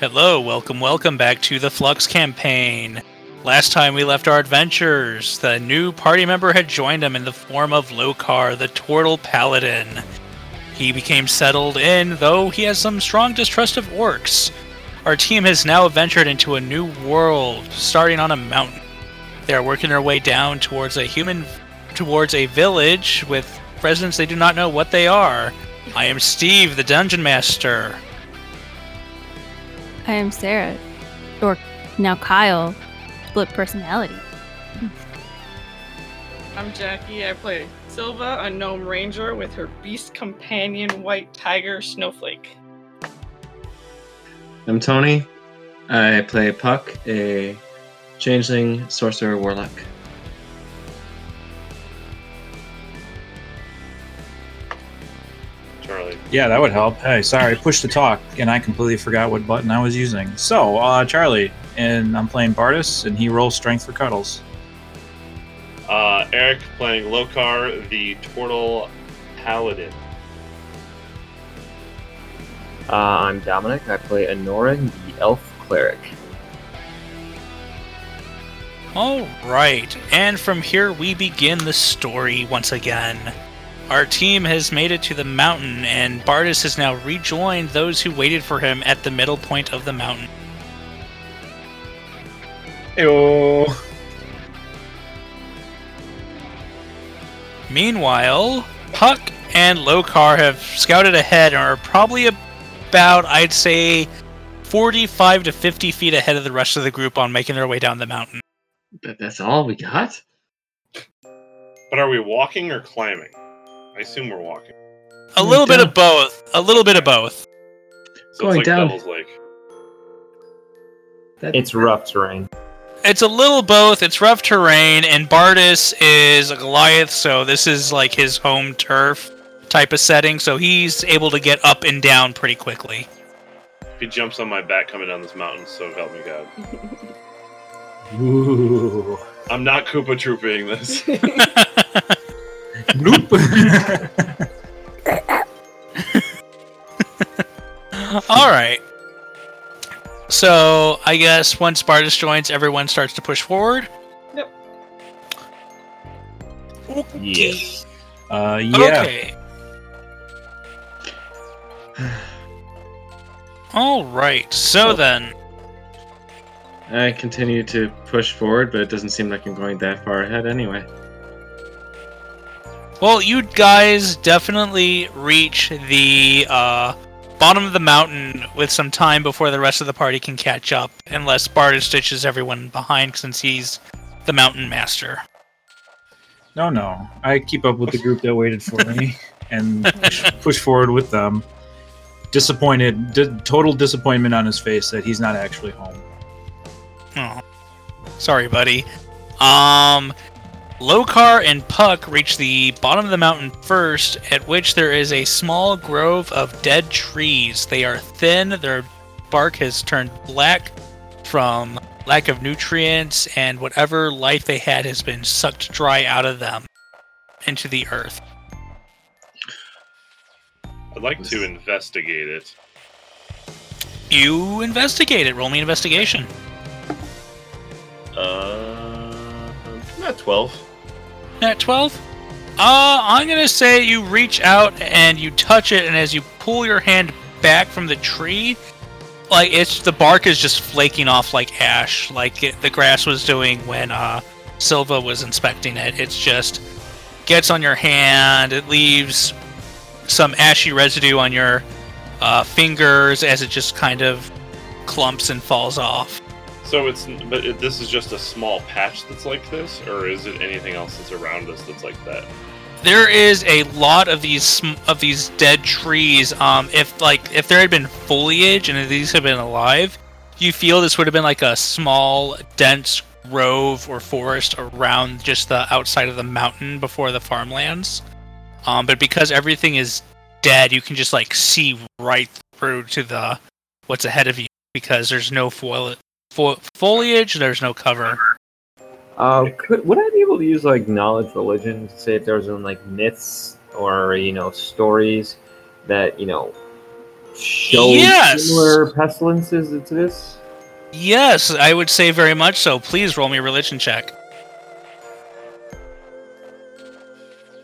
Hello, welcome, welcome back to the Flux campaign. Last time we left our adventures, the new party member had joined them in the form of Lokar, the Turtle Paladin. He became settled in, though he has some strong distrust of orcs. Our team has now ventured into a new world, starting on a mountain. They are working their way down towards a human, towards a village with residents they do not know what they are. I am Steve, the dungeon master. I am Sarah, or now Kyle, split personality. I'm Jackie. I play Silva, a gnome ranger with her beast companion, white tiger Snowflake. I'm Tony. I play Puck, a changeling sorcerer warlock. Yeah, that would help. Hey, sorry, push to talk, and I completely forgot what button I was using. So, uh, Charlie, and I'm playing Bardus, and he rolls strength for cuddles. Uh, Eric playing Lokar, the Turtle Paladin. Uh, I'm Dominic. I play Anoran, the Elf Cleric. All right, and from here we begin the story once again. Our team has made it to the mountain, and Bardus has now rejoined those who waited for him at the middle point of the mountain. Ew. Meanwhile, Puck and Lokar have scouted ahead and are probably about, I'd say, 45 to 50 feet ahead of the rest of the group on making their way down the mountain. But that's all we got? But are we walking or climbing? I assume we're walking. A Going little bit of both. A little bit of both. So Going it's like down. Devil's Lake. That, It's rough terrain. It's a little both. It's rough terrain, and Bardus is a Goliath, so this is like his home turf type of setting, so he's able to get up and down pretty quickly. He jumps on my back coming down this mountain, so help me God. Ooh. I'm not Koopa trooping this. Nope. All right. So I guess once Bardus joins, everyone starts to push forward. Yes. uh, yeah. Okay. All right. So then, I continue to push forward, but it doesn't seem like I'm going that far ahead anyway. Well, you guys definitely reach the uh, bottom of the mountain with some time before the rest of the party can catch up, unless Bardus stitches everyone behind since he's the mountain master. No, no. I keep up with the group that waited for me and push, push forward with them. Disappointed, di- total disappointment on his face that he's not actually home. Oh, sorry, buddy. Um, Lokar and Puck reach the bottom of the mountain first, at which there is a small grove of dead trees. They are thin, their bark has turned black from lack of nutrients, and whatever life they had has been sucked dry out of them into the earth. I'd like to investigate it. You investigate it. Roll me an investigation. Uh, not 12. At 12? Uh, I'm gonna say you reach out and you touch it, and as you pull your hand back from the tree, like it's the bark is just flaking off like ash, like it, the grass was doing when uh, Silva was inspecting it. It's just gets on your hand. It leaves some ashy residue on your uh, fingers as it just kind of clumps and falls off. So it's, but it, this is just a small patch that's like this, or is it anything else that's around us that's like that? there is a lot of these of these dead trees. Um, if like if there had been foliage and these had been alive, you feel this would have been like a small, dense grove or forest around just the outside of the mountain before the farmlands. Um, but because everything is dead, you can just like see right through to the what's ahead of you because there's no foil- fo- foliage, there's no cover. Uh, could would I be able to use like knowledge religion to say if there's any like myths or you know stories that you know show Yes! similar pestilences to this? Yes, I would say very much so. Please roll me a religion check.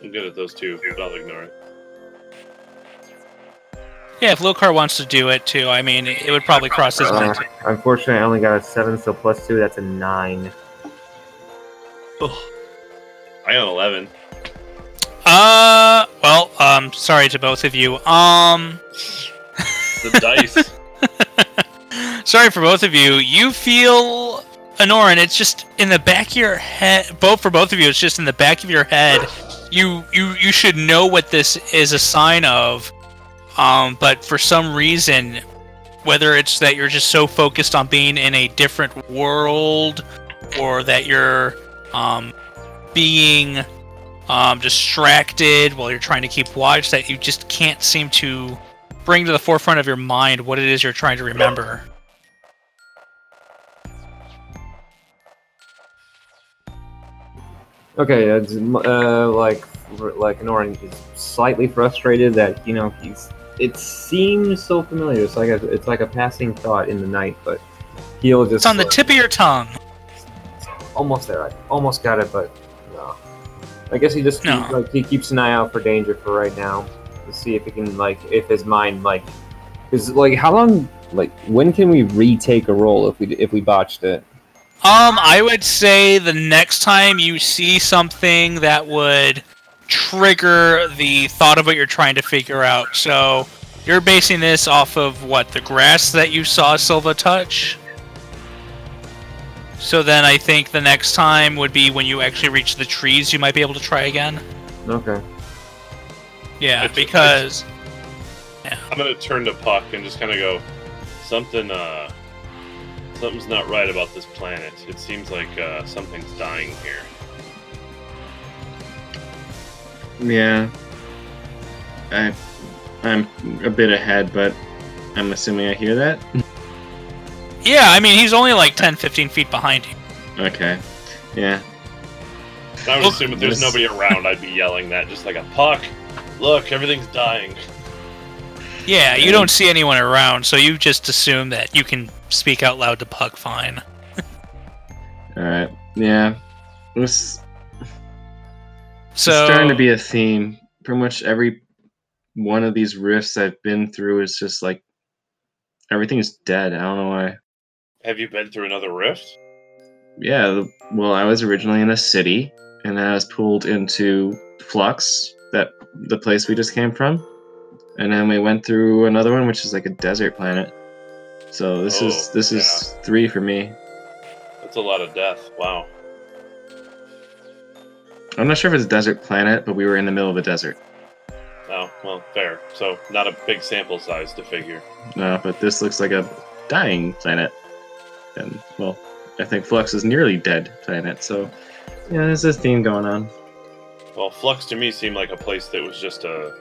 I'm good at those two, but I'll ignore it. Yeah, if Lokar wants to do it too, I mean, it would probably cross his Uh, mind. unfortunately, I only got a seven, so plus two, that's a nine. I got an 11. Uh, well, um, sorry to both of you. Um, The dice. sorry for both of you. You feel Anoran. It's just in the back of your head. Both for both of you, it's just in the back of your head. You you you should know what this is a sign of. Um, but for some reason, whether it's that you're just so focused on being in a different world, or that you're um being um, distracted while you're trying to keep watch that you just can't seem to bring to the forefront of your mind what it is you're trying to remember. Okay, uh, like like Norin is slightly frustrated that you know he's. It seems so familiar. It's like a it's like a passing thought in the night, but he'll just It's on the tip of your tongue. almost there. I almost got it, but no. I guess he just No. like he keeps an eye out for danger for right now to see if he can like if his mind like is like how long like when can we retake a roll if we if we botched it? Um, I would say the next time you see something that would trigger the thought of what you're trying to figure out. So you're basing this off of what the grass that you saw Silva touch. So then I think the next time would be when you actually reach the trees. You might be able to try again. Okay. Yeah, It's- because I'm gonna turn to Puck and just kind of go, something, uh, something's not right about this planet. It seems like uh, something's dying here. Yeah. I, I'm a bit ahead, but I'm assuming I hear that. yeah, I mean he's only like 10, 15 feet behind you. Okay. Yeah. I would Look, assume if there's nobody around, I'd be yelling that, just like a Puck. Look, everything's dying. Yeah, you don't see anyone around, so you just assume that you can speak out loud to Puck fine. All right. Yeah. This So it's starting to be a theme. Pretty much every one of these rifts I've been through is just like everything is dead. I don't know why. Have you been through another rift? Yeah. Well, I was originally in a city, and then I was pulled into Flux, that the place we just came from, and then we went through another one, which is like a desert planet. So this is Oh, this is three for me. That's a lot of death. Wow. I'm not sure if it's a desert planet, but we were in the middle of a desert. Oh, well, fair. So, not a big sample size to figure. No, but this looks like a dying planet. And, well, I think Flux is nearly dead planet, so yeah, there's this theme going on. Well, Flux to me seemed like a place that was just a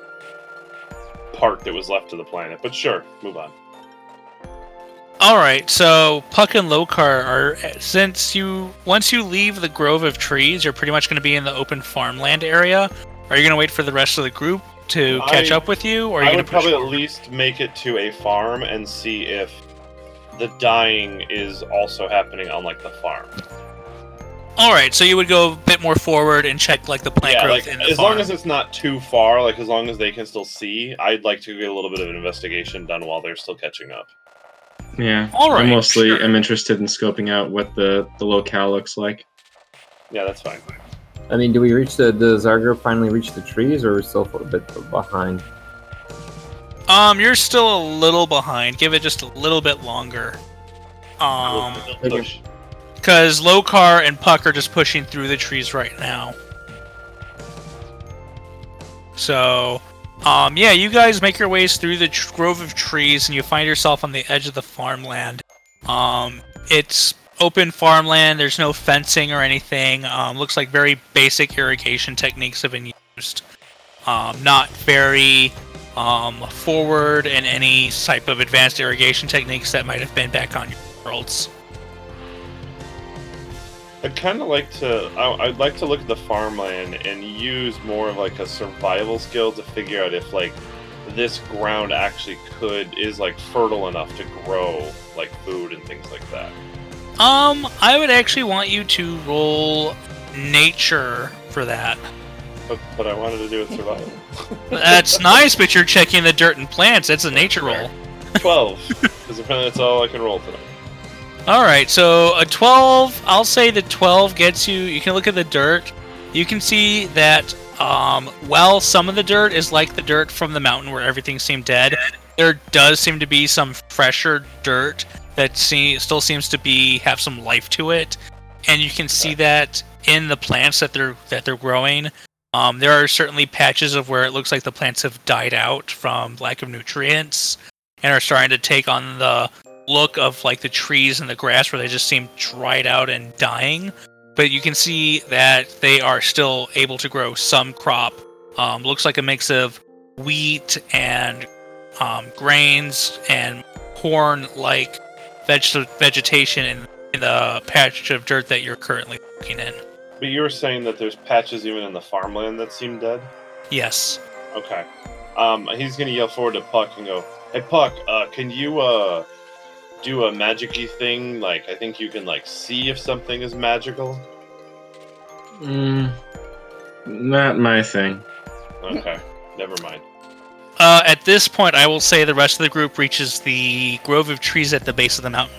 part that was left to the planet. But sure, move on. All right, so Puck and Lokar are since you once you leave the grove of trees, you're pretty much going to be in the open farmland area. Are you going to wait for the rest of the group to catch I- up with you, or are you I going would to probably at least make it to a farm and see if the dying is also happening on like the farm. All right, so you would go a bit more forward and check like the plant yeah, growth like in the farm. as farm. long as it's not too far, like as long as they can still see, I'd like to get a little bit of an investigation done while they're still catching up. Yeah. All right, I mostly sure. am interested in scoping out what the, the locale looks like. Yeah, that's fine. I mean, do we reach the does our group finally reach the trees, or are we still a bit behind? um, you're still a little behind. Give it just a little bit longer. Um, because Lokar and Puck are just pushing through the trees right now. So, um, yeah, you guys make your ways through the tr- grove of trees, and you find yourself on the edge of the farmland. Um, it's open farmland. There's no fencing or anything. Um, looks like very basic irrigation techniques have been used. Um, not very um, forward in any type of advanced irrigation techniques that might have been back on your worlds. I'd kind of like to. I, I'd like to look at the farmland and use more of like a survival skill to figure out if like this ground actually could is like fertile enough to grow like food and things like that. Um, I would actually want you to roll nature for that. But, but I wanted to do it survival. That's nice, but you're checking the dirt and plants. That's a nature roll. Twelve, because apparently that's all I can roll tonight. All right, so a 12, I'll say the 12 gets you. You can look at the dirt. You can see that, um, well, some of the dirt is like the dirt from the mountain where everything seemed dead. There does seem to be some fresher dirt that see, still seems to be have some life to it, and you can see that in the plants that they're that they're growing. Um, there are certainly patches of where it looks like the plants have died out from lack of nutrients and are starting to take on the look of like the trees and the grass where they just seem dried out and dying. But you can see that they are still able to grow some crop. Um, looks like a mix of wheat and um, grains and corn like veg- vegetation in, in the patch of dirt that you're currently looking in. But you were saying that there's patches even in the farmland that seem dead. Yes. Okay. Um, he's gonna yell forward to Puck and go, "Hey Puck, uh, can you uh do a magicy thing? Like, I think you can like see if something is magical." Mm, not my thing. Okay, never mind. Uh, at this point, I will say the rest of the group reaches the grove of trees at the base of the mountain.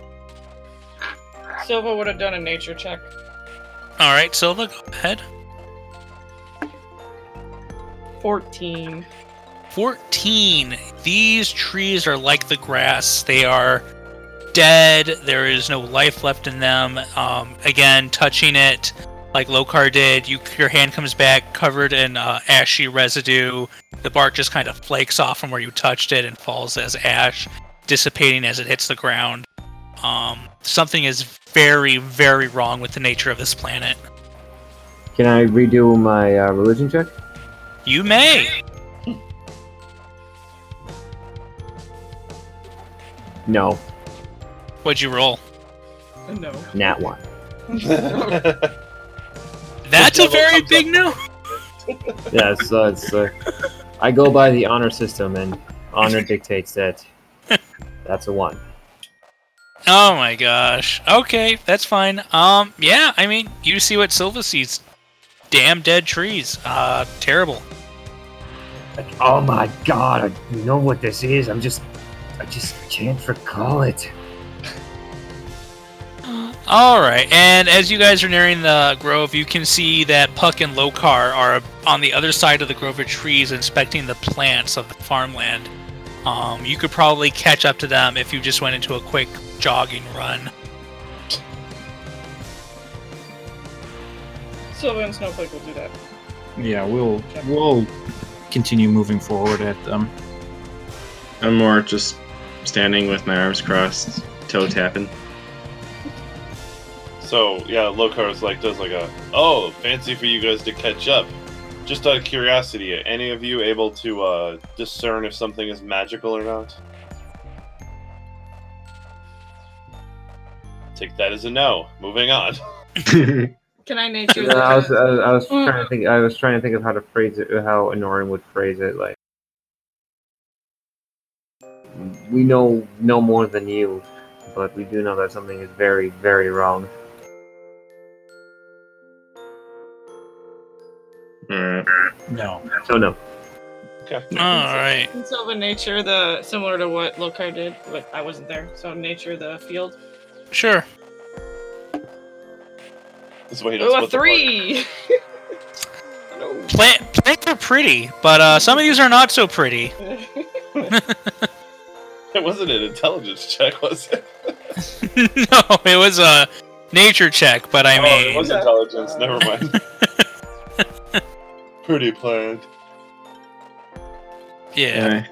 Silva would have done a nature check. All right, Silva, go ahead. 14. 14. These trees are like the grass. They are dead. There is no life left in them. Um, again, touching it like Lokar did, you, your hand comes back covered in uh, ashy residue. The bark just kind of flakes off from where you touched it and falls as ash, dissipating as it hits the ground. Um, something is very, very wrong with the nature of this planet. Can I redo my uh, religion check? You may. No, What'd you roll? No. nat one. That's a very big up. no. Yeah, it's, uh, it's uh, I go by the honor system, and honor dictates that that's a one. Oh my gosh. Okay, that's fine. Um, yeah, I mean, you see what Silva sees. Damn dead trees. Uh, terrible. Like, oh my god, I know what this is. I'm just, I just can't recall it. All right, and as you guys are nearing the grove, you can see that Puck and Lokar are on the other side of the grove of trees inspecting the plants of the farmland. Um, you could probably catch up to them if you just went into a quick jogging run. Silva and Snowflake will do that. Yeah, we'll we'll continue moving forward at them. I'm more just standing with my arms crossed, toe tapping. So yeah, Lokar's like does like a oh fancy for you guys to catch up. Just out of curiosity, are any of you able to uh, discern if something is magical or not? Take that as a no. Moving on. Can I nature No, I was, I, was- I was trying to think. I was trying to think of how to phrase it. How Anoran would phrase it. Like, we know no more than you, but we do know that something is very, very wrong. No. So no. Okay. All right. Can Silva nature the similar to what Lokar did, but I wasn't there. So nature the field. Sure. This is why he does Oh, a three. no. Plant, plants are pretty, but uh, some of these are not so pretty. It wasn't an intelligence check, was it? no, it was a nature check, but I oh, mean, it was intelligence. Never mind. Pretty plant. yeah. Alright.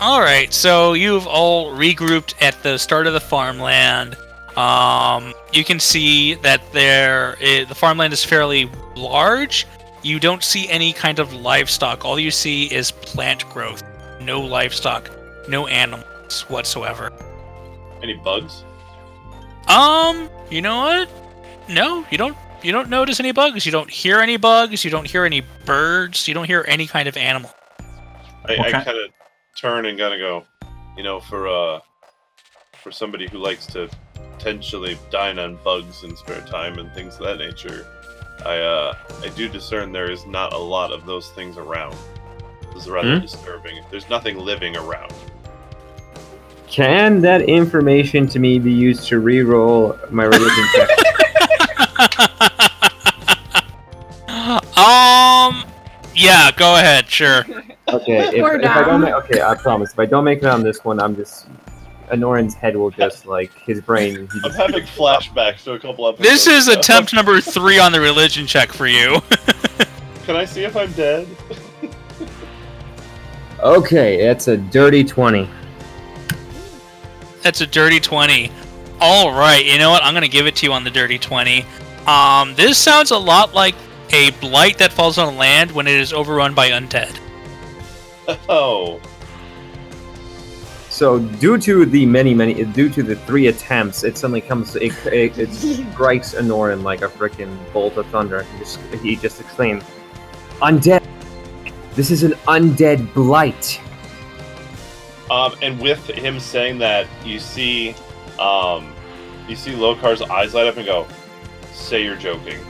All right, so you've all regrouped at the start of the farmland. Um, you can see that there the farmland is fairly large. You don't see any kind of livestock. All you see is plant growth. No livestock, no animals whatsoever. Any bugs? Um, you know what? No, you don't. You don't notice any bugs. You don't hear any bugs. You don't hear any birds. You don't hear any kind of animal. I, I kind of turn and kind of go, you know, for uh, for somebody who likes to potentially dine on bugs in spare time and things of that nature, I uh, I do discern there is not a lot of those things around. This is rather Hmm? disturbing. There's nothing living around. Can that information to me be used to re-roll my religion check? Yeah, go ahead, sure. Okay, if, We're if I don't down. make, okay, I promise. If I don't make it on this one, I'm just Anoran's head will just like his brain. He I'm just, having flashbacks to a couple episodes. This is ago. attempt number three on the religion check for you. Can I see if I'm dead? okay, that's a dirty twenty. That's a dirty 20. All right, you know what? I'm going to give it to you on the dirty 20. Um, this sounds a lot like a blight that falls on land when it is overrun by undead. Oh, So due to the many, many, due to the three attempts, it suddenly comes, it, it, it strikes Anoran like a freaking bolt of thunder. He just, he just exclaimed, "Undead! This is an undead blight." Um, and with him saying that, you see, um, you see Lokar's eyes light up and go, "Say you're joking."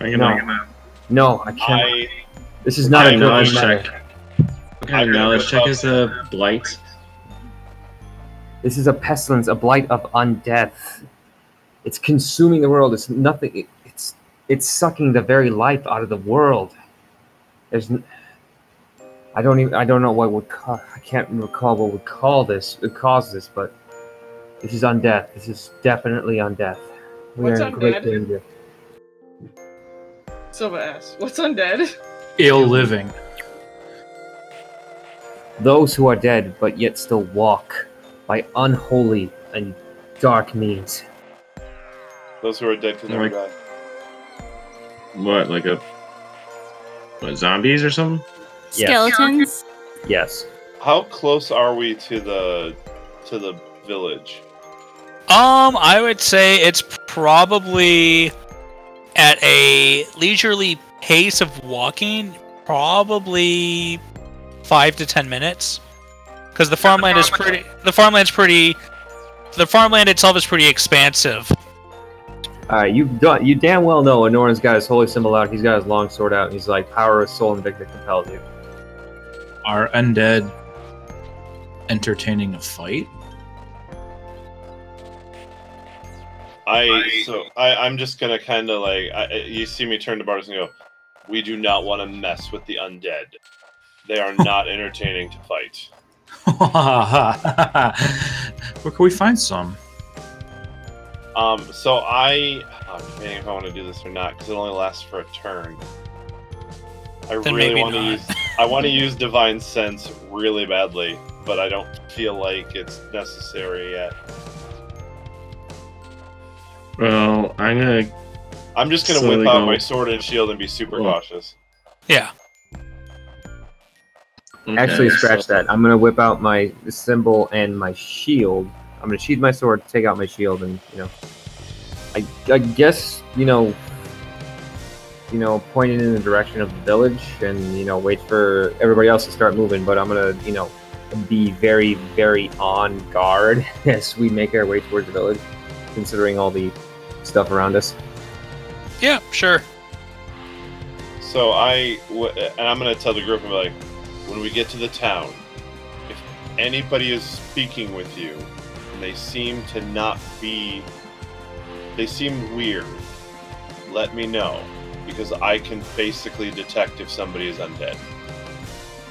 I'm No. gonna No, I can't. I this is not I a knowledge knowledge check. check. What kind of I'm knowledge gonna check is a uh, blight? This is a pestilence, a blight of undeath. It's consuming the world. It's nothing. It, it's it's sucking the very life out of the world. There's. N- I don't even. I don't know what would. Ca- I can't recall what would call this. Would cause this, but this is undeath. This is definitely undeath. We What's are in great danger. Silva asks, "What's undead?" Ill living. Those who are dead but yet still walk by unholy and dark means. those who are dead can never Like- die. What, like a what, zombies or something? Yes. Skeletons. Yes. How close are we to the to the village? Um, I would say it's probably at a leisurely pace of walking, probably five to ten minutes. Because the farmland is pretty. The farmland's pretty. The farmland itself is pretty expansive. All right, you done. You damn well know Anoran's got his holy symbol out. He's got his long sword out, and he's like, "Power of soul and victor compels you." Are undead entertaining a fight? I so I I'm just gonna kind of like I, you see me turn to Bardus and go, "We do not want to mess with the undead. They are not entertaining to fight." Where can we find some? Um, so I I'm debating if I want to do this or not because it only lasts for a turn. I Then really want to use I want to use divine sense really badly, but I don't feel like it's necessary yet. Well, I'm gonna I'm just gonna whip out go- my sword and shield and be super Cool. cautious. Yeah. Actually, scratch so- that. I'm gonna whip out my symbol and my shield. I'm gonna sheath my sword, take out my shield, and you know, I, I guess you know, you know, point it in the direction of the village, and you know, wait for everybody else to start moving. But I'm gonna, you know, be very, very on guard as we make our way towards the village, considering all the stuff around us. Yeah, sure. So I w- and I'm gonna tell the group and be like, when we get to the town, if anybody is speaking with you and they seem to not be, they seem weird, let me know because I can basically detect if somebody is undead.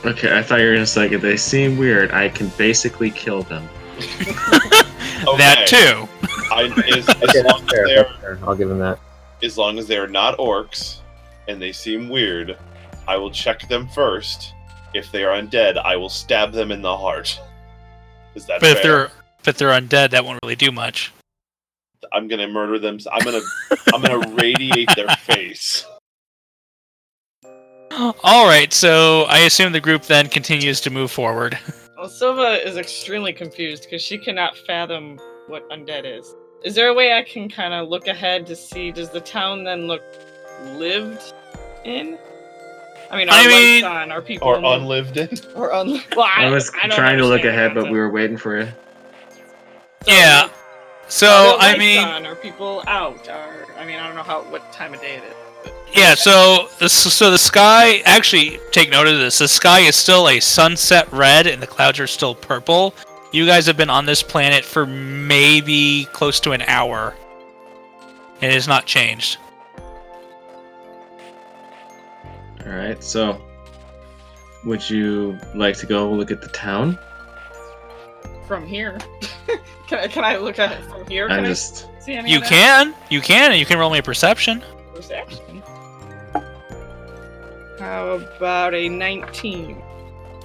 Okay, I thought you were gonna say if they seem weird, I can basically kill them. That too. I, as, Okay, as, that's long as fair. they're, That's fair. I'll give him that. as long as they're not orcs and they seem weird, I will check them first. If they are undead, I will stab them in the heart. Is that But if fair? they're if they're undead, that won't really do much. I'm gonna murder them. I'm gonna I'm gonna radiate their face. All right, so I assume the group then continues to move forward. Well, Silva is extremely confused because she cannot fathom what undead is. Is there a way I can kind of look ahead to see does the town then look lived in? I mean, I mean- on. Are people Or in the- unlived in. or un- well, I, I was I don't trying to look ahead, but we were waiting for you. Yeah. So Are I mean, on? are people out? Are I mean, I don't know how what time of day it is. But- yeah. So the so the sky actually take note of this. The sky is still a sunset red, and the clouds are still purple. You guys have been on this planet for maybe close to an hour. and It has not changed. All right. So, would you like to go look at the town? from here. can I can I look at it from here? I'm Can just. I see any You of that can, you can, and you can roll me a perception. perception? How about a 19?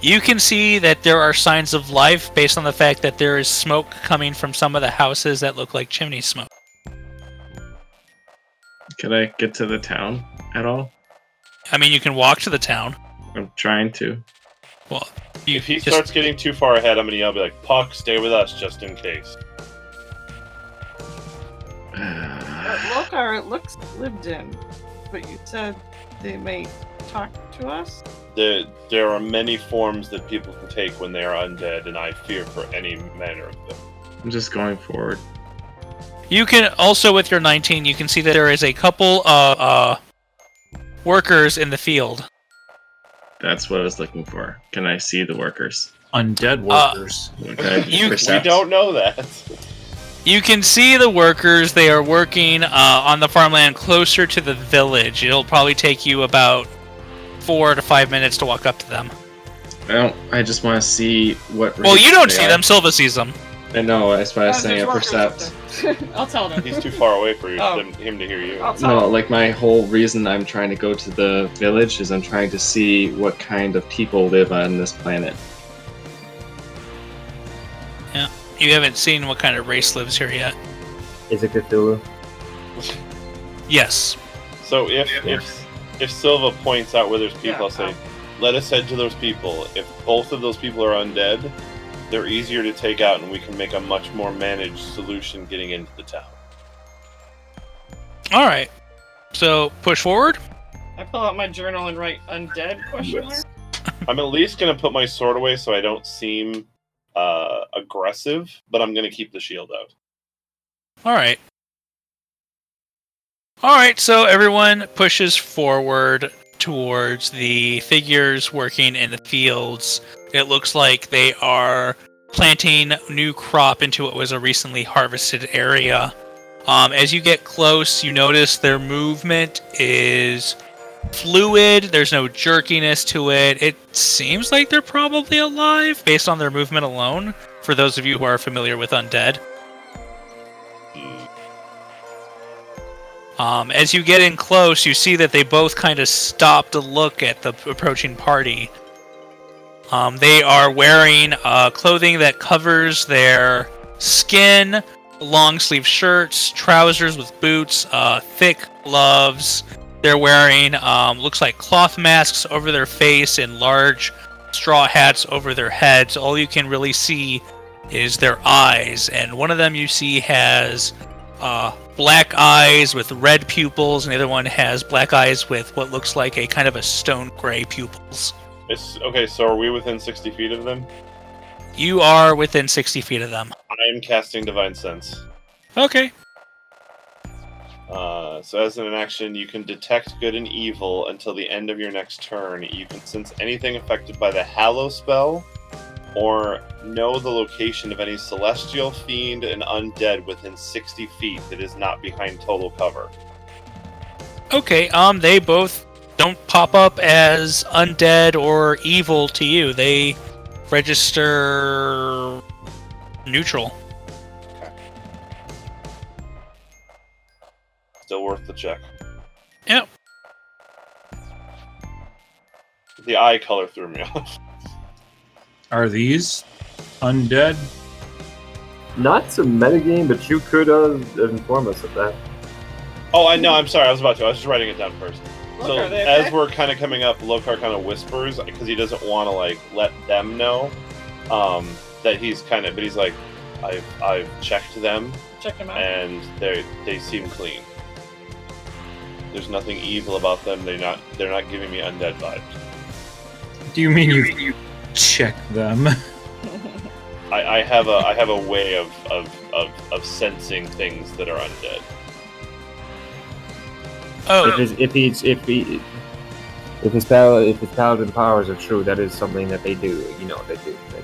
You can see that there are signs of life based on the fact that there is smoke coming from some of the houses that look like chimney smoke. Can I get to the town at all? I mean, you can walk to the town. I'm trying to. Well, you If he just- starts getting too far ahead, I'm gonna yell, be like, "Puck, stay with us, just in case." Uh, Lokar, it looks lived in, but you said they may talk to us. There, there are many forms that people can take when they are undead, and I fear for any manner of them. I'm just going forward. You can also, with your 19, you can see that there is a couple of uh, workers in the field. That's what I was looking for. Can I see the workers? Undead Uh, workers. Okay. You- We don't know that. You can see the workers. They are working uh, on the farmland closer to the village. It'll probably take you about four to five minutes to walk up to them. I don't. I just want to see what. Well, you don't see are. them. Silva sees them. I know. That's why I was Uh, saying there's a percept. I'll tell them. He's too far away for you, Oh. them- him to hear you. I'll tell No, them. like my whole reason I'm trying to go to the village is I'm trying to see what kind of people live on this planet. Yeah, you haven't seen what kind of race lives here yet. Is it Cthulhu? Yes. So if if if Silva points out where there's people, Yeah, I'll say, um, "Let us head to those people. If both of those people are undead, they're easier to take out, and we can make a much more managed solution getting into the town." All right. So push forward. I pull out my journal and write undead question mark. I'm at least gonna put my sword away so I don't seem uh, aggressive, but I'm gonna keep the shield out. All right. All right. So everyone pushes forward towards the figures working in the fields. It looks like they are planting new crop into what was a recently harvested area. Um, as you get close, you notice their movement is fluid. There's no jerkiness to it. It seems like they're probably alive based on their movement alone. For those of you who are familiar with undead. Um, as you get in close, you see that they both kind of stop to look at the approaching party. Um, they are wearing uh, clothing that covers their skin, long sleeve shirts, trousers with boots, uh, thick gloves. They're wearing um, looks like cloth masks over their face and large straw hats over their heads. All you can really see is their eyes, and one of them you see has uh, black eyes with red pupils, and the other one has black eyes with what looks like a kind of a stone gray pupils. It's okay. So are we within 60 feet of them? You are within 60 feet of them. I am casting divine sense. Okay. Uh, so as an action, you can detect good and evil until the end of your next turn. You can sense anything affected by the Hallow spell, or know the location of any celestial fiend and undead within 60 feet that is not behind total cover. Okay, um, they both don't pop up as undead or evil to you. They register neutral. Still worth the check. Yep. The eye color threw me off. Are these undead? Not to metagame, but you could uh, inform us of that. Oh, I know. I'm sorry. I was about to. I was just writing it down first. So Lokar, they as okay? we're kind of coming up, Lokar kind of whispers because he doesn't want to like let them know um, that he's kind of. But he's like, I've I've checked them Check them out. and they they seem clean. There's nothing evil about them. They not they're not giving me undead vibes. Do you mean you, you check them? I, I have a I have a way of, of, of, of sensing things that are undead. Oh, If his, if he's if he if his pal if his paladin powers are true, that is something that they do. You know, they do. That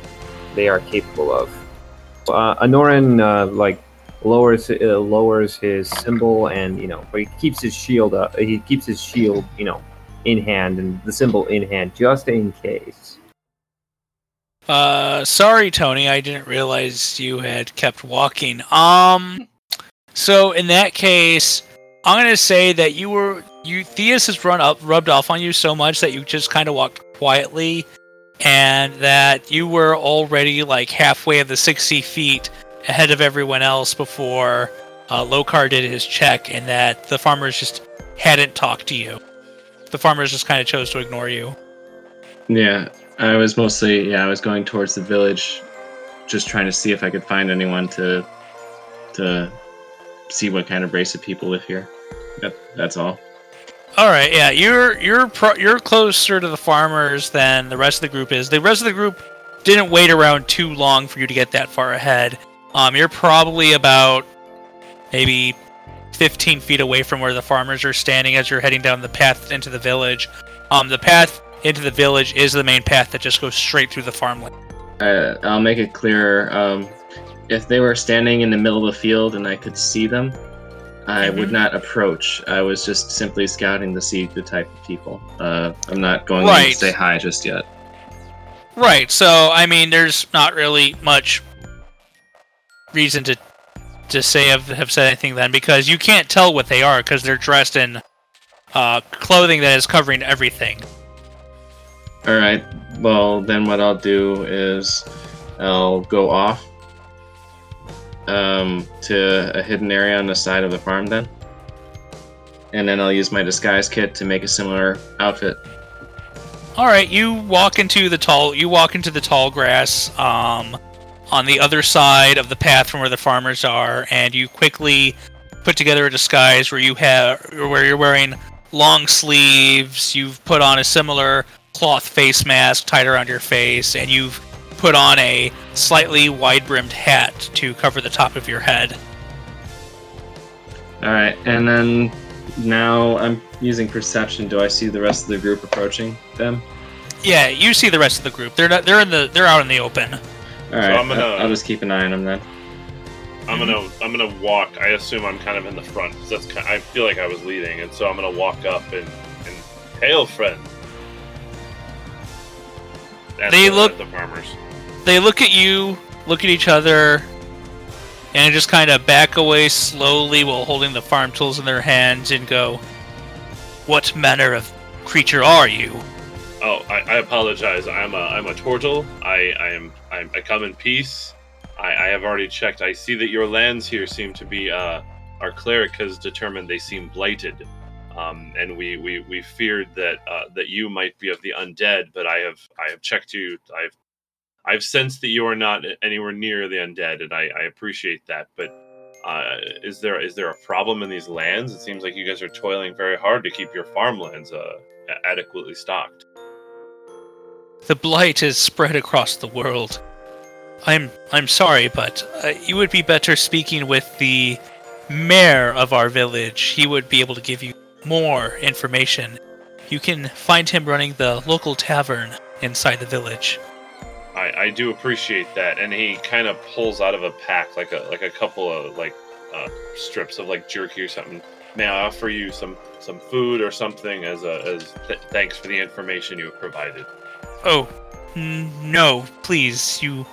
they are capable of. Uh, Anoran uh, like lowers uh, lowers his symbol and you know, but he keeps his shield up. He keeps his shield, you know, in hand and the symbol in hand just in case. Uh, sorry, Tony. I didn't realize you had kept walking. Um, so in that case, I'm gonna say that you were you Theus has run up rubbed off on you so much that you just kind of walked quietly, and that you were already like halfway of the 60 feet ahead of everyone else before uh, Lokar did his check, and that the farmers just hadn't talked to you. The farmers just kind of chose to ignore you. Yeah, I was mostly yeah, I was going towards the village, just trying to see if I could find anyone to to see what kind of race of people live here. That, that's all. All right, yeah, you're you're pro- you're closer to the farmers than the rest of the group is. The rest of the group didn't wait around too long for you to get that far ahead. Um, you're probably about maybe 15 feet away from where the farmers are standing as you're heading down the path into the village. Um, the path into the village is the main path that just goes straight through the farmland. Uh, I'll make it clear. Um, if they were standing in the middle of the field and I could see them, I would Mhm. not approach. I was just simply scouting to see the type of people. Uh, I'm not going Right. to say hi just yet. Right. So I mean, there's not really much reason to to say have, have said anything then because you can't tell what they are because they're dressed in uh, clothing that is covering everything. All right. Well, then what I'll do is I'll go off um, to a hidden area on the side of the farm then. And then I'll use my disguise kit to make a similar outfit. All right, you walk into the tall you walk into the tall grass um, on the other side of the path from where the farmers are, and you quickly put together a disguise where you have where you're wearing long sleeves. You've put on a similar cloth face mask tied around your face, and you've put on a slightly wide-brimmed hat to cover the top of your head. All right. And then now I'm using perception. Do I see the rest of the group approaching them? Yeah, you see the rest of the group. They're not, they're in the they're out in the open. All right. I'm gonna- I'll, I'll just keep an eye on them then. I'm gonna I'm gonna walk. I assume I'm kind of in the front 'cause that's kind I feel like I was leading, and so I'm gonna walk up and and hail friend. They the, look- at the farmers. they look at you, look at each other, and just kind of back away slowly while holding the farm tools in their hands and go, What manner of creature are you? Oh, I, I apologize. I'm a I'm a turtle. I I am I'm, I come in peace. I, I have already checked. I see that your lands here seem to be. Uh, our cleric has determined they seem blighted, um, and we, we, we feared that uh, that you might be of the undead. But I have I have checked you. I've I've sensed that you are not anywhere near the undead, and I, I appreciate that. But uh, is there is there a problem in these lands? It seems like you guys are toiling very hard to keep your farmlands uh, adequately stocked. The blight is spread across the world. I'm I'm sorry, but uh, you would be better speaking with the mayor of our village. He would be able to give you more information. You can find him running the local tavern inside the village. I, I do appreciate that, and he kind of pulls out of a pack like a like a couple of like uh, strips of like jerky or something. May I offer you some some food or something as a as th- thanks for the information you have provided? Oh, n- no, please, you,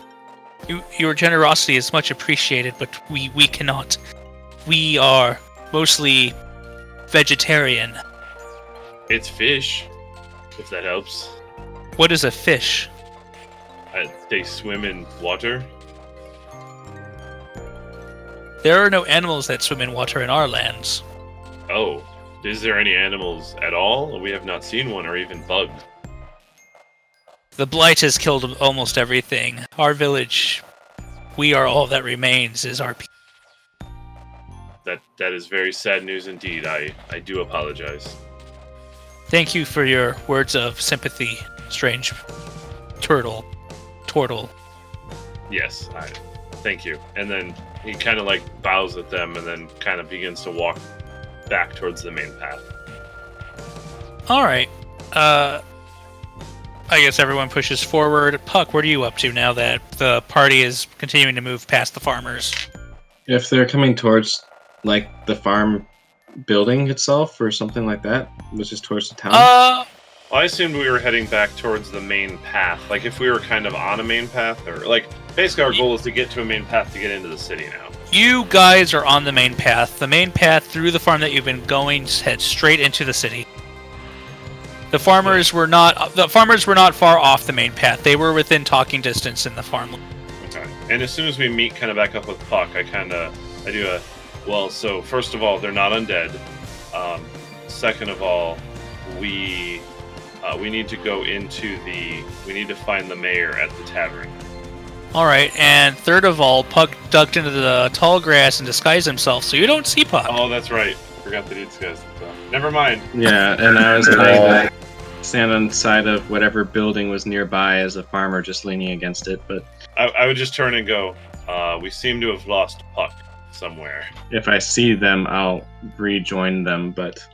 you, your generosity is much appreciated, but we we cannot. We are mostly vegetarian. It's fish, if that helps. What is a fish? Uh, they swim in water. There are no animals that swim in water in our lands. Oh, is there any animals at all? We have not seen one, or even bugs. The blight has killed almost everything. Our village, we are all that remains. Is our. pe- that that is very sad news indeed. I I do apologize. Thank you for your words of sympathy, strange turtle. Turtle. Yes, I thank you. And then he kind of like bows at them and then kind of begins to walk back towards the main path. All right. Uh, I guess everyone pushes forward. Puck, what are you up to now that the party is continuing to move past the farmers? If they're coming towards like the farm building itself or something like that, which is towards the town. Uh, Well, I assumed we were heading back towards the main path. Like if we were kind of on a main path, or like basically our goal is to get to a main path to get into the city now. you guys are on the main path. The main path through the farm that you've been going heads straight into the city. The farmers were not the farmers were not far off the main path. They were within talking distance in the farm. Okay. And as soon as we meet, kind of back up with Puck, I kind of I do a well. So first of all, they're not undead. Um, second of all, we uh, we need to go into the we need to find the mayor at the tavern. All right, and third of all, Puck ducked into the tall grass and disguised himself, so you don't see Puck. Oh, that's right. Forgot that he's guys. So, never mind. Yeah, and I was going to stand on the side of whatever building was nearby as a farmer, just leaning against it. But I, I would just turn and go. Uh, we seem to have lost Puck somewhere. if I see them, I'll rejoin them. But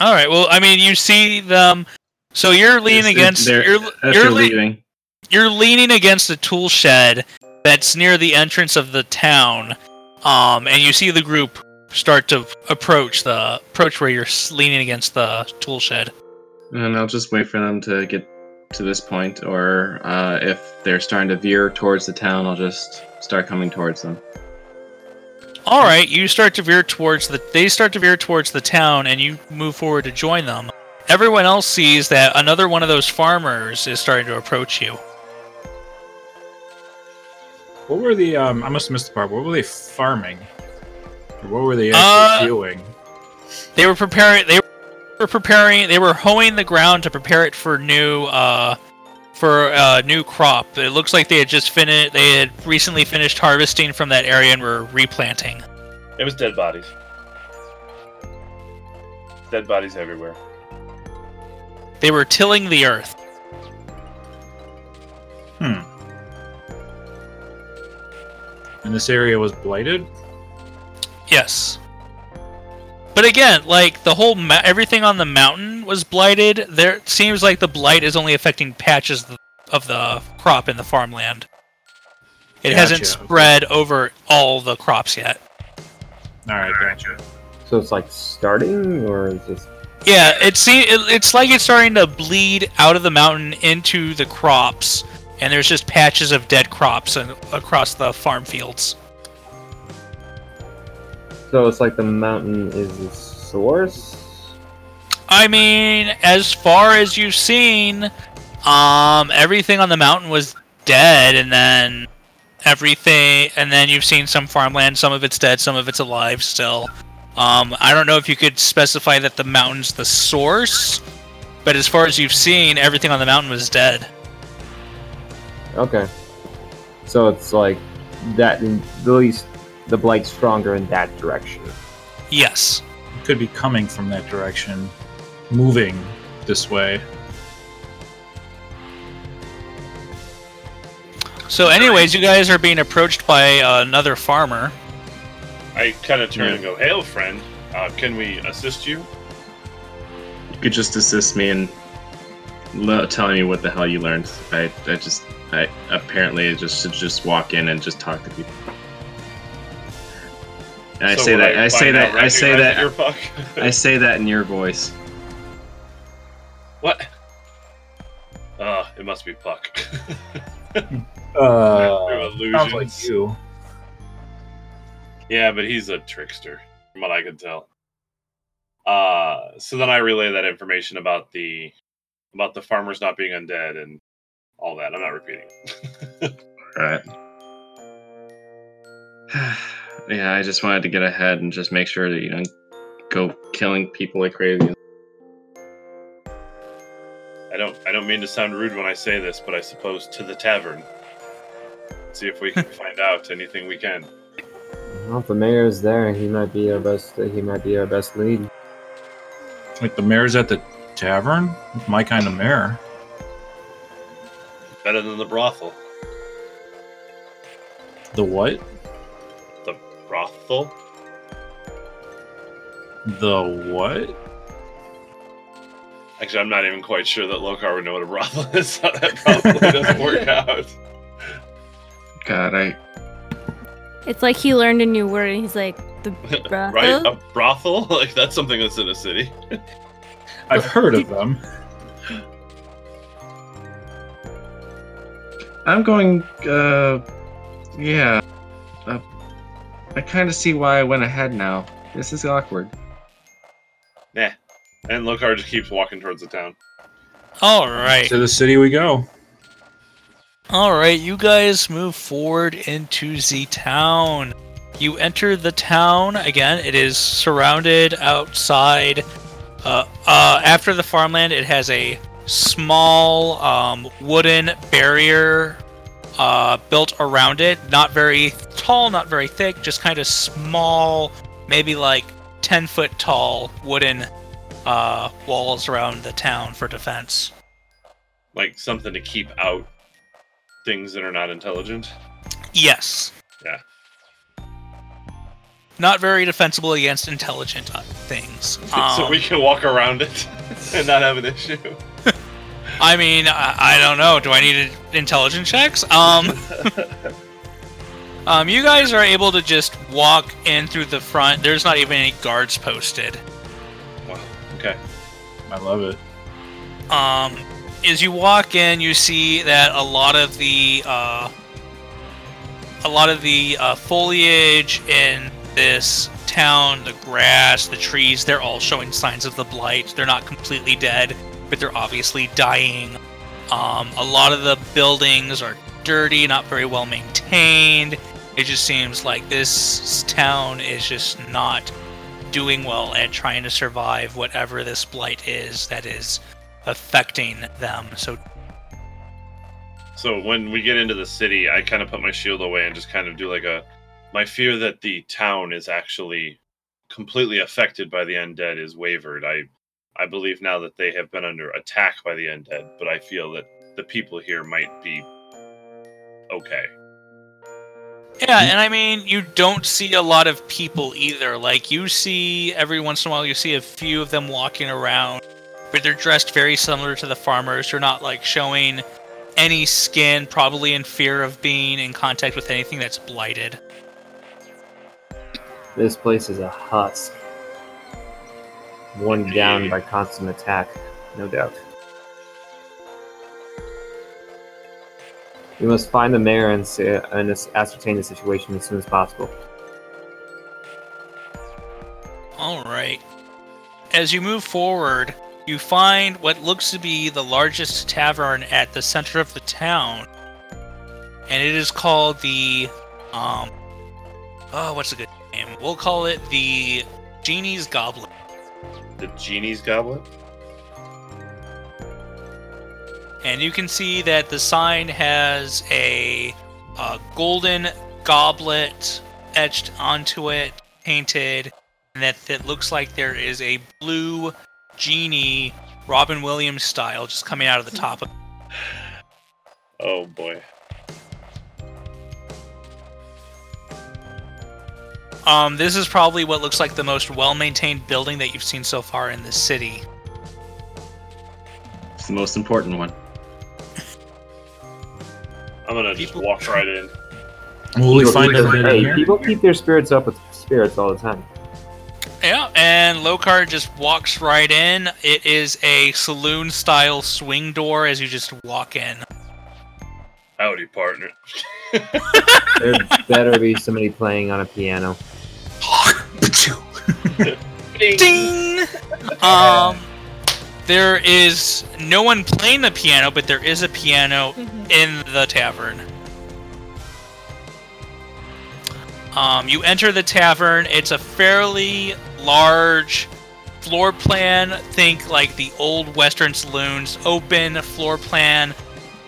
All right, well, I mean, you see them. So you're leaning It's- against they're- you're as you're, they're le- leaving, you're leaning against a tool shed that's near the entrance of the town, um, and you see the group start to approach the approach where you're s- leaning against the tool shed. and I'll just wait for them to get to this point, or uh, if they're starting to veer towards the town, I'll just start coming towards them. All right, you start to veer towards the. They start to veer towards the town, and you move forward to join them. Everyone else sees that another one of those farmers is starting to approach you. What were the? Um, I must have missed the part. What were they farming? Or what were they Uh, actually doing? They were preparing. They were preparing. They were hoeing the ground to prepare it for new. Uh, for a new crop. It looks like they had just finished. They had recently finished harvesting from that area and were replanting. It was dead bodies. Dead bodies everywhere. They were tilling the earth. Hmm. And this area was blighted. Yes. But again, like the whole ma- everything on the mountain was blighted. There it seems like the blight is only affecting patches of the crop in the farmland. It hasn't Gotcha, okay. spread over all the crops yet. All right, gotcha. So it's like starting, or is this? Yeah, it see it, it's like it's starting to bleed out of the mountain into the crops, and there's just patches of dead crops and, across the farm fields. So it's like the mountain is the source. I mean, as far as you've seen, um, everything on the mountain was dead, and then everything, and then you've seen some farmland. Some of it's dead, some of it's alive still. Um, I don't know if you could specify that the mountain's the source, but as far as you've seen, everything on the mountain was dead. Okay. So it's like that. At least the blight's stronger in that direction. Yes. It could be coming from that direction, moving this way. So, anyways, you guys are being approached by uh, another farmer. I kind of turn and go, "Hail, friend. Uh, can we assist you?" You could just assist me in le- telling me what the hell you learned. I, I just, I apparently just should just walk in and just talk to people. And I So say that, I, say that, I say recognize that, you're Puck? I say that in your voice. what? Uh, it must be Puck. Uh, sounds like you. Yeah, but he's a trickster, from what I can tell. Uh, so then I relay that information about the about the farmers not being undead and all that. I'm not repeating. Right. yeah, I just wanted to get ahead and just make sure that you don't go killing people like crazy. I don't I don't mean to sound rude when I say this, but I suppose to the tavern. See if we can find out anything we can. Well, if the mayor's there, he might be our best. He might be our best lead. Like the mayor's at the tavern? My kind of mayor. Better than the brothel. The what? The brothel? The what? Actually, I'm not even quite sure that Lokar would know what a brothel is, so that probably doesn't work out. God, I It's like he learned a new word and he's like, the brothel? right? A brothel? Like, that's something that's in a city. I've heard of them. I'm going. Uh, yeah. I kind of see why I went ahead now. This is awkward. Nah. And Lokar just keeps walking towards the town. All right. To the city we go. All right, you guys move forward into the town. You enter the town again. It is surrounded outside. Uh, uh, after the farmland, it has a small um, wooden barrier uh, built around it. Not very tall, not very thick, just kind of small, maybe like 10 foot tall wooden uh, walls around the town for defense. Like, something to keep out things that are not intelligent. Yes. Yeah. Not very defensible against intelligent uh, things. so Um, we can walk around it and not have an issue. I mean, I, I don't know. Do I need a- intelligence checks? Um, um, you guys are able to just walk in through the front. There's not even any guards posted. Wow. Okay. I love it. Um, as you walk in, you see that a lot of the uh, a lot of the uh, foliage in this town, the grass, the trees, they're all showing signs of the blight. They're not completely dead, but they're obviously dying. Um, a lot of the buildings are dirty, not very well maintained. It just seems like this town is just not doing well at trying to survive whatever this blight is that is affecting them. So So when we get into the city, I kind of put my shield away and just kind of do like a. My fear that the town is actually completely affected by the undead is wavered. I, I believe now that they have been under attack by the undead, but I feel that the people here might be okay. yeah, and I mean you don't see a lot of people either. Like you see every once in a while you see a few of them walking around, but they're dressed very similar to the farmers. They're not like showing any skin, probably in fear of being in contact with anything that's blighted. This place is a husk. Worn down by constant attack, no doubt. We must find the mayor and, say, and ascertain the situation as soon as possible. All right. As you move forward, you find what looks to be the largest tavern at the center of the town, and it is called the um. Oh, what's a good name? We'll call it the Genie's Goblet. The genie's goblet. And you can see that the sign has a, uh golden goblet etched onto it, painted, and that it looks like there is a blue genie, Robin Williams style, just coming out of the top of it. Oh boy. Um, this is probably what looks like the most well-maintained building that you've seen so far in the city. It's the most important one. I'm gonna just People- walk right in. Will we People find keep a their- in hey, here? people keep their spirits up with spirits all the time. Yeah, and Lokar just walks right in. It is a saloon-style swing door as you just walk in. Howdy, partner. There better be somebody playing on a piano. Ding! Um, there is no one playing the piano, but there is a piano in the tavern. Um, you enter the tavern. It's a fairly large floor plan. Think like the old Western saloons. Open floor plan,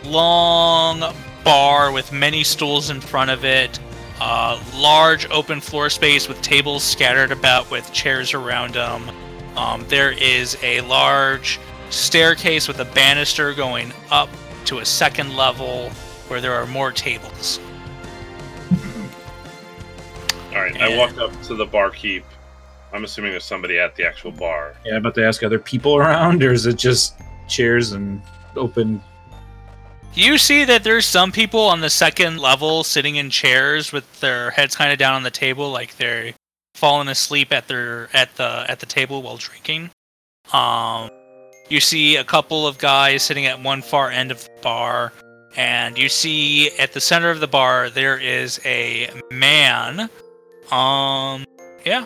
long bar with many stools in front of it. Uh, large open floor space with tables scattered about with chairs around them. Um, there is a large staircase with a banister going up to a second level where there are more tables. All right, I walk up to the barkeep. I'm assuming there's somebody at the actual bar. Yeah, I'm about to ask other people around, or is it just chairs and open? You see that there's some people on the second level sitting in chairs with their heads kind of down on the table, like they're falling asleep at their at the at the table while drinking. Um, you see a couple of guys sitting at one far end of the bar, and you see at the center of the bar there is a man. Um, yeah,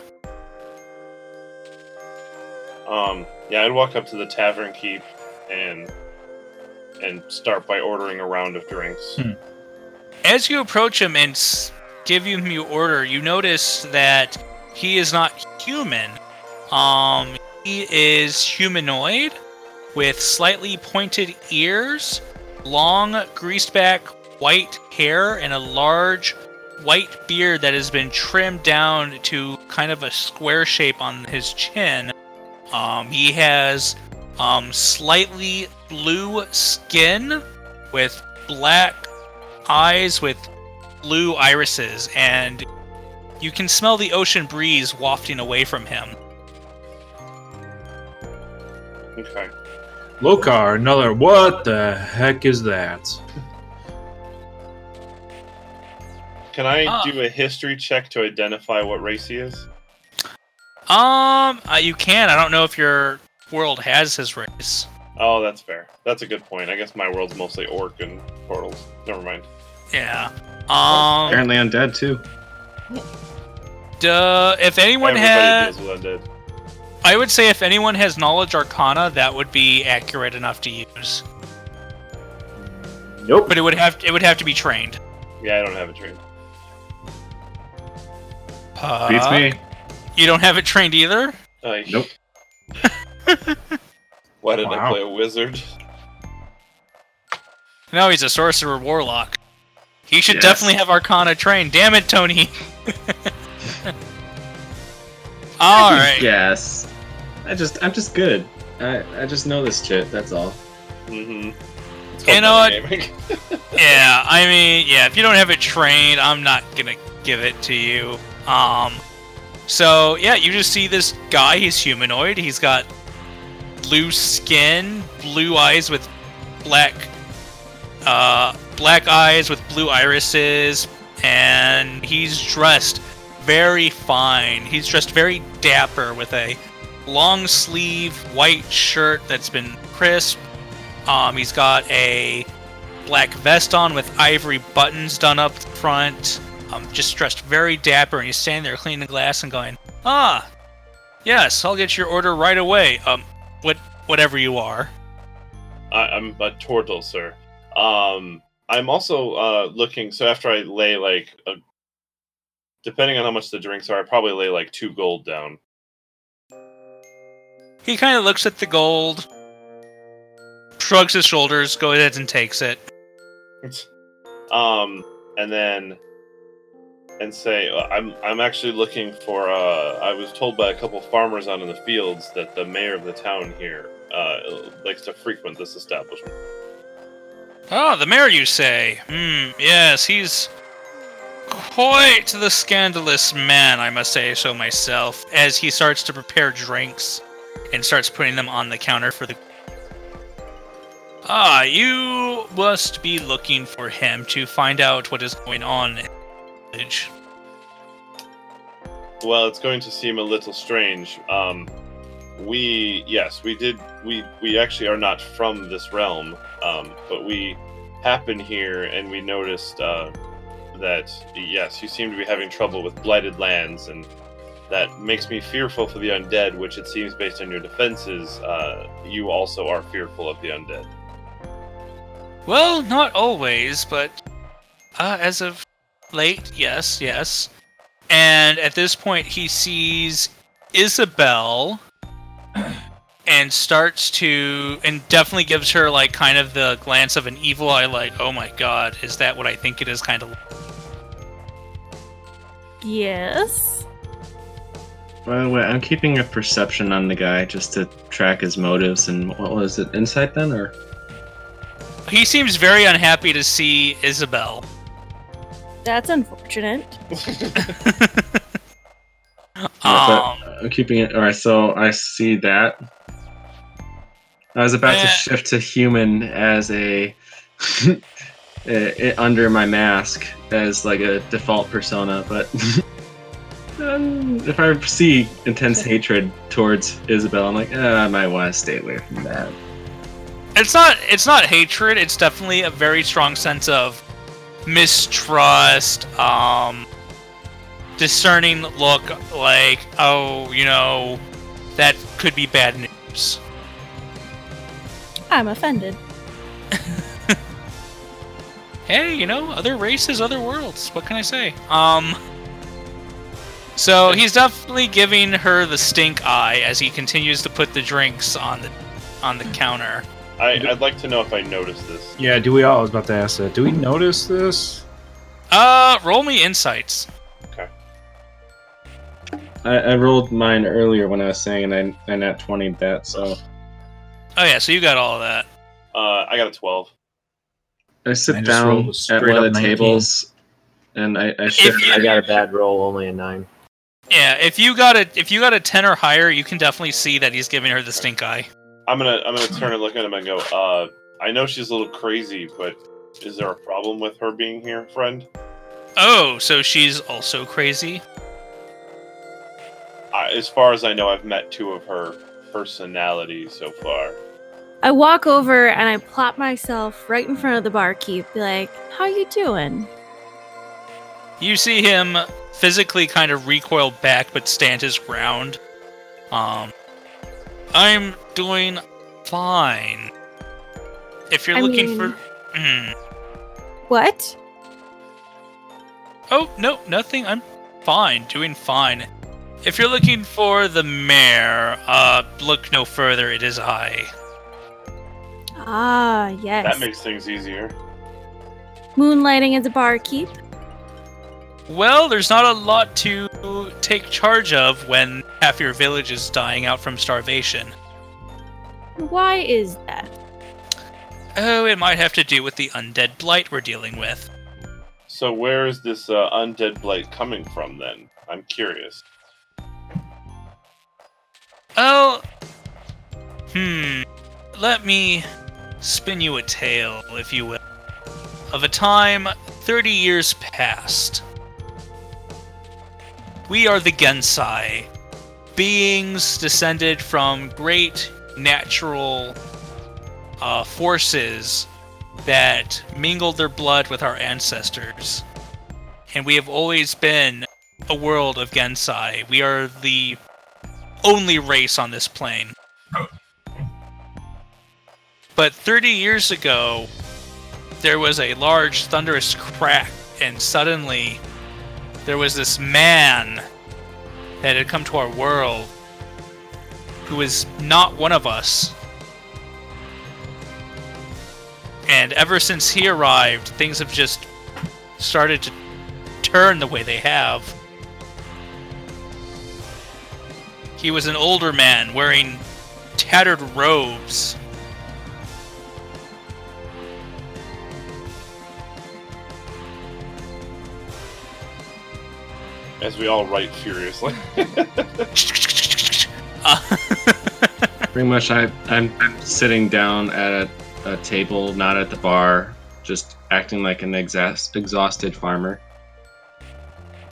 Um, yeah, I'd walk up to the tavern keep and and start by ordering a round of drinks. Hmm. As you approach him and give him your order, you notice that he is not human. Um, he is humanoid with slightly pointed ears, long greased back white hair, and a large white beard that has been trimmed down to kind of a square shape on his chin. Um, he has um, slightly blue skin with black eyes with blue irises, and you can smell the ocean breeze wafting away from him. Okay. Lokar, another. What the heck is that? Can I Ah. do a history check to identify what race he is? Um, uh, you can. I don't know if your world has his race. Oh, that's fair. That's a good point. I guess my world's mostly orc and portals. Never mind. Yeah. Um, Apparently undead too. duh, if anyone Everybody has, deals with undead. I would say if anyone has knowledge arcana, that would be accurate enough to use. Nope. But it would have it would have to be trained. Yeah, I don't have a dream. Uh, Beats me. You don't have it trained either. Uh, Nope. Why did I play a wizard? No, he's a sorcerer warlock. He should Yes. definitely have Arcana trained. Damn it, Tony. All right. Yes. I just I'm just good. I I just know this shit. That's all. Mm-hmm. You know what? Yeah, I mean, yeah. If you don't have it trained, I'm not gonna give it to you. Um. So yeah, you just see this guy. He's humanoid. He's got blue skin, blue eyes with black, uh, black eyes with blue irises, and he's dressed very fine. He's dressed very dapper with a long sleeve white shirt that's been crisp. Um, he's got a black vest on with ivory buttons done up front. Um, just dressed very dapper, and he's standing there cleaning the glass and going, "Ah, yes, I'll get your order right away. Um, what, whatever you are." I, I'm a turtle, sir. Um, I'm also uh, looking. So after I lay like, a, depending on how much the drinks are, I probably lay like two gold down. He kind of looks at the gold, shrugs his shoulders, goes ahead and takes it. um, and then and say uh, I'm I'm actually looking for. Uh, I was told by a couple farmers out in the fields that the mayor of the town here uh, likes to frequent this establishment. Oh, the mayor, you say? Hmm, yes, he's quite the scandalous man, I must say so myself, as he starts to prepare drinks and starts putting them on the counter for the. Ah, you must be looking for him to find out what is going on. Village. Well, it's going to seem a little strange. Um, we, yes, we did. We we actually are not from this realm, um, but we happened here and we noticed uh, that yes, you seem to be having trouble with blighted lands, and that makes me fearful for the undead. Which it seems, based on your defenses, uh, you also are fearful of the undead. Well, not always, but uh, as of late, yes, yes. And at this point, he sees Isabel and starts to, and definitely gives her like kind of the glance of an evil eye, like, oh my god, is that what I think it is? Kind of. Yes. By the way, I'm keeping a perception on the guy just to track his motives. And what was it? Insight then, or He seems very unhappy to see Isabel. That's unfortunate. Um, but I'm keeping it. All right, so I see that. I was about to Eh. shift to human as a, a- under my mask as like a default persona, but um, if I see intense hatred towards Isabel, I'm like, eh, I might want to stay away from that. it's not it's not hatred it's definitely a very strong sense of mistrust um discerning look like oh you know that could be bad news. I'm offended. hey you know other races other worlds. What can i say? Um so he's definitely giving her the stink eye as he continues to put the drinks on the on the counter I, I'd like to know if I noticed this. Yeah, do we all? I was about to ask that. Do we notice this? uh roll me insights I, I rolled mine earlier when I was saying, and I, I nat 20 that, so oh yeah so you got all of that Uh, I got a 12. I sit I down at straight one of the tables, and I, I shift. you- I got a bad roll, only a nine. Yeah, if you got a if you got a ten or higher, you can definitely see that he's giving her the stink eye. I'm gonna I'm gonna turn and look at him and go. Uh, I know she's a little crazy, but is there a problem with her being here, friend? Oh, so she's also crazy. I, as far as I know, I've met two of her personalities so far. I walk over and I plop myself right in front of the barkeep. Be like, "How you doing?" You see him physically kind of recoil back, but stand his ground. Um, I'm doing fine. If you're I looking mean- for, Hmm. What? oh no, nothing. I'm fine, doing fine. If you're looking for the mayor, uh, look no further. It is I. Ah, yes. That makes things easier. Moonlighting as a barkeep. Well, there's not a lot to take charge of when half your village is dying out from starvation. Why is that? Oh, it might have to do with the undead blight we're dealing with. So where is this uh, undead blight coming from then? I'm curious. Oh, hmm. Let me spin you a tale, if you will, of a time 30 years past. We are the Gensai, beings descended from great natural uh, forces that mingled their blood with our ancestors. And we have always been a world of Gensai. We are the only race on this plane. But 30 years ago, there was a large thunderous crack, and suddenly there was this man that had come to our world who was not one of us. And ever since he arrived, things have just started to turn the way they have. He was an older man wearing tattered robes. As we all write furiously. Uh, Pretty much, I, I'm sitting down at a, a table, not at the bar, just acting like an exas- exhausted farmer.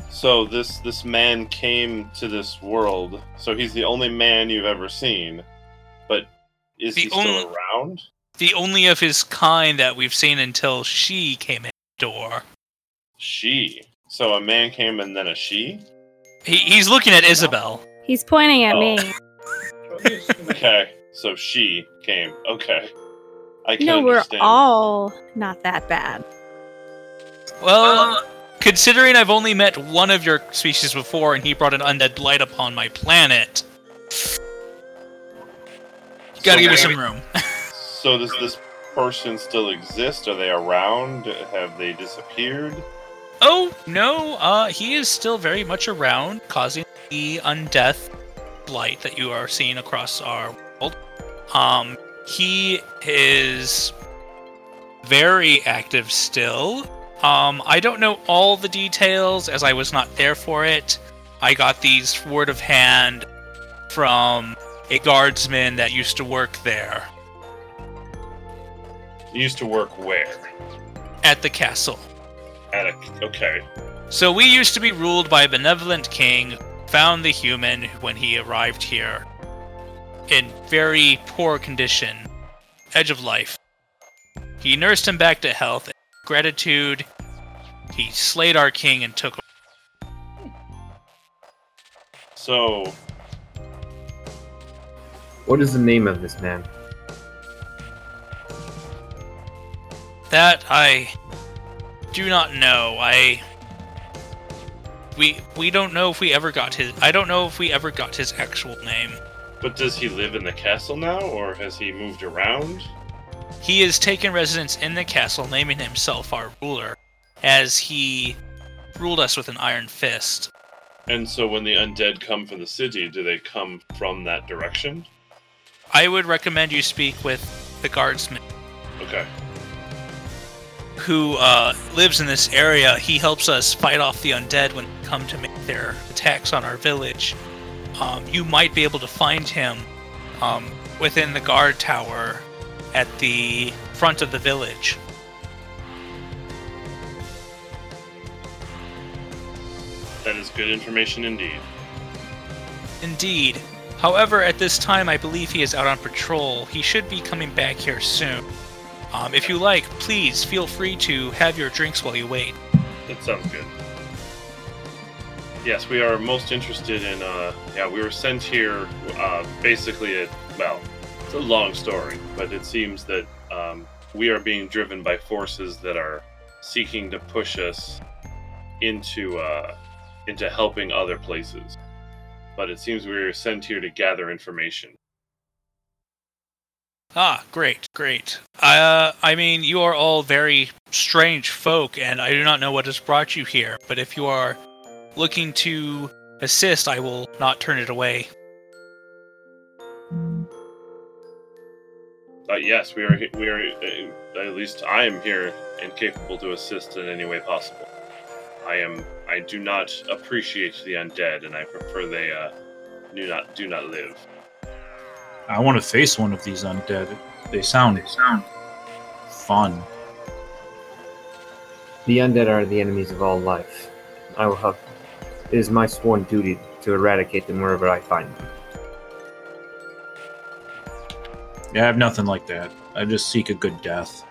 so this this man came to this world. So he's the only man you've ever seen. But is The he still only- around? the only of his kind that we've seen until she came in the door. She. So a man came and then a she? He, he's looking at Isabel. He's pointing at Oh. me. Okay. So she came. Okay. I can You know, we're understand. all not that bad. Well, considering I've only met one of your species before and he brought an undead blight upon my planet, you gotta So give me some room. So does this person still exist? Are they around? Have they disappeared? Oh no, uh, he is still very much around, causing the undeath blight that you are seeing across our world. Um, he is very active still. Um, I don't know all the details as I was not there for it. I got these word of hand from a guardsman that used to work there You used to work where? at the castle. At a okay. So we used to be ruled by a benevolent king, found the human when he arrived here in very poor condition, edge of life. He nursed him back to health. Gratitude, he slayed our king and took So What is the name of this man? that I do not know. I we we don't know if we ever got his I don't know if we ever got his actual name. but does he live in the castle now or has he moved around? He has taken residence in the castle, naming himself our ruler, as he ruled us with an iron fist. And so when the undead come from the city, do they come from that direction? I would recommend you speak with the guardsman Okay. Who uh, lives in this area. He helps us fight off the undead when they come to make their attacks on our village. Um, you might be able to find him um, within the guard tower at the front of the village. That is good information indeed. Indeed. However, at this time, I believe he is out on patrol. He should be coming back here soon. Um, if you like, please feel free to have your drinks while you wait. That sounds good. Yes, we are most interested in. Uh, yeah, we were sent here uh, basically. At, well, it's a long story, but it seems that um, we are being driven by forces that are seeking to push us into uh, into helping other places. But it seems we were sent here to gather information. Ah, great, great. Uh, I mean, you are all very strange folk, and I do not know what has brought you here, but if you are looking to assist, I will not turn it away. Uh, yes, we are. We are. Uh, at least I am here and capable to assist in any way possible. I am. I do not appreciate the undead, and I prefer they uh, do not do not live. I want to face one of these undead. They sound sound fun. The undead are the enemies of all life. I will help. It is my sworn duty to eradicate them wherever I find them. Yeah, I have nothing like that. I just seek a good death.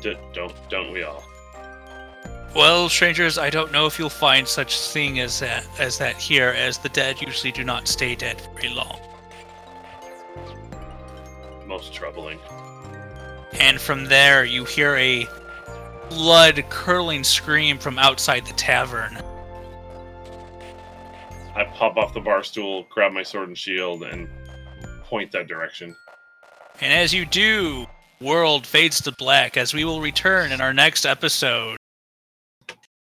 D- don't don't we all? Well, strangers, I don't know if you'll find such thing as that as that here, as the dead usually do not stay dead very long. Most troubling. And from there, you hear a blood curdling scream from outside the tavern. I pop off the bar stool, grab my sword and shield, and point that direction. And as you do, world fades to black as we will return in our next episode.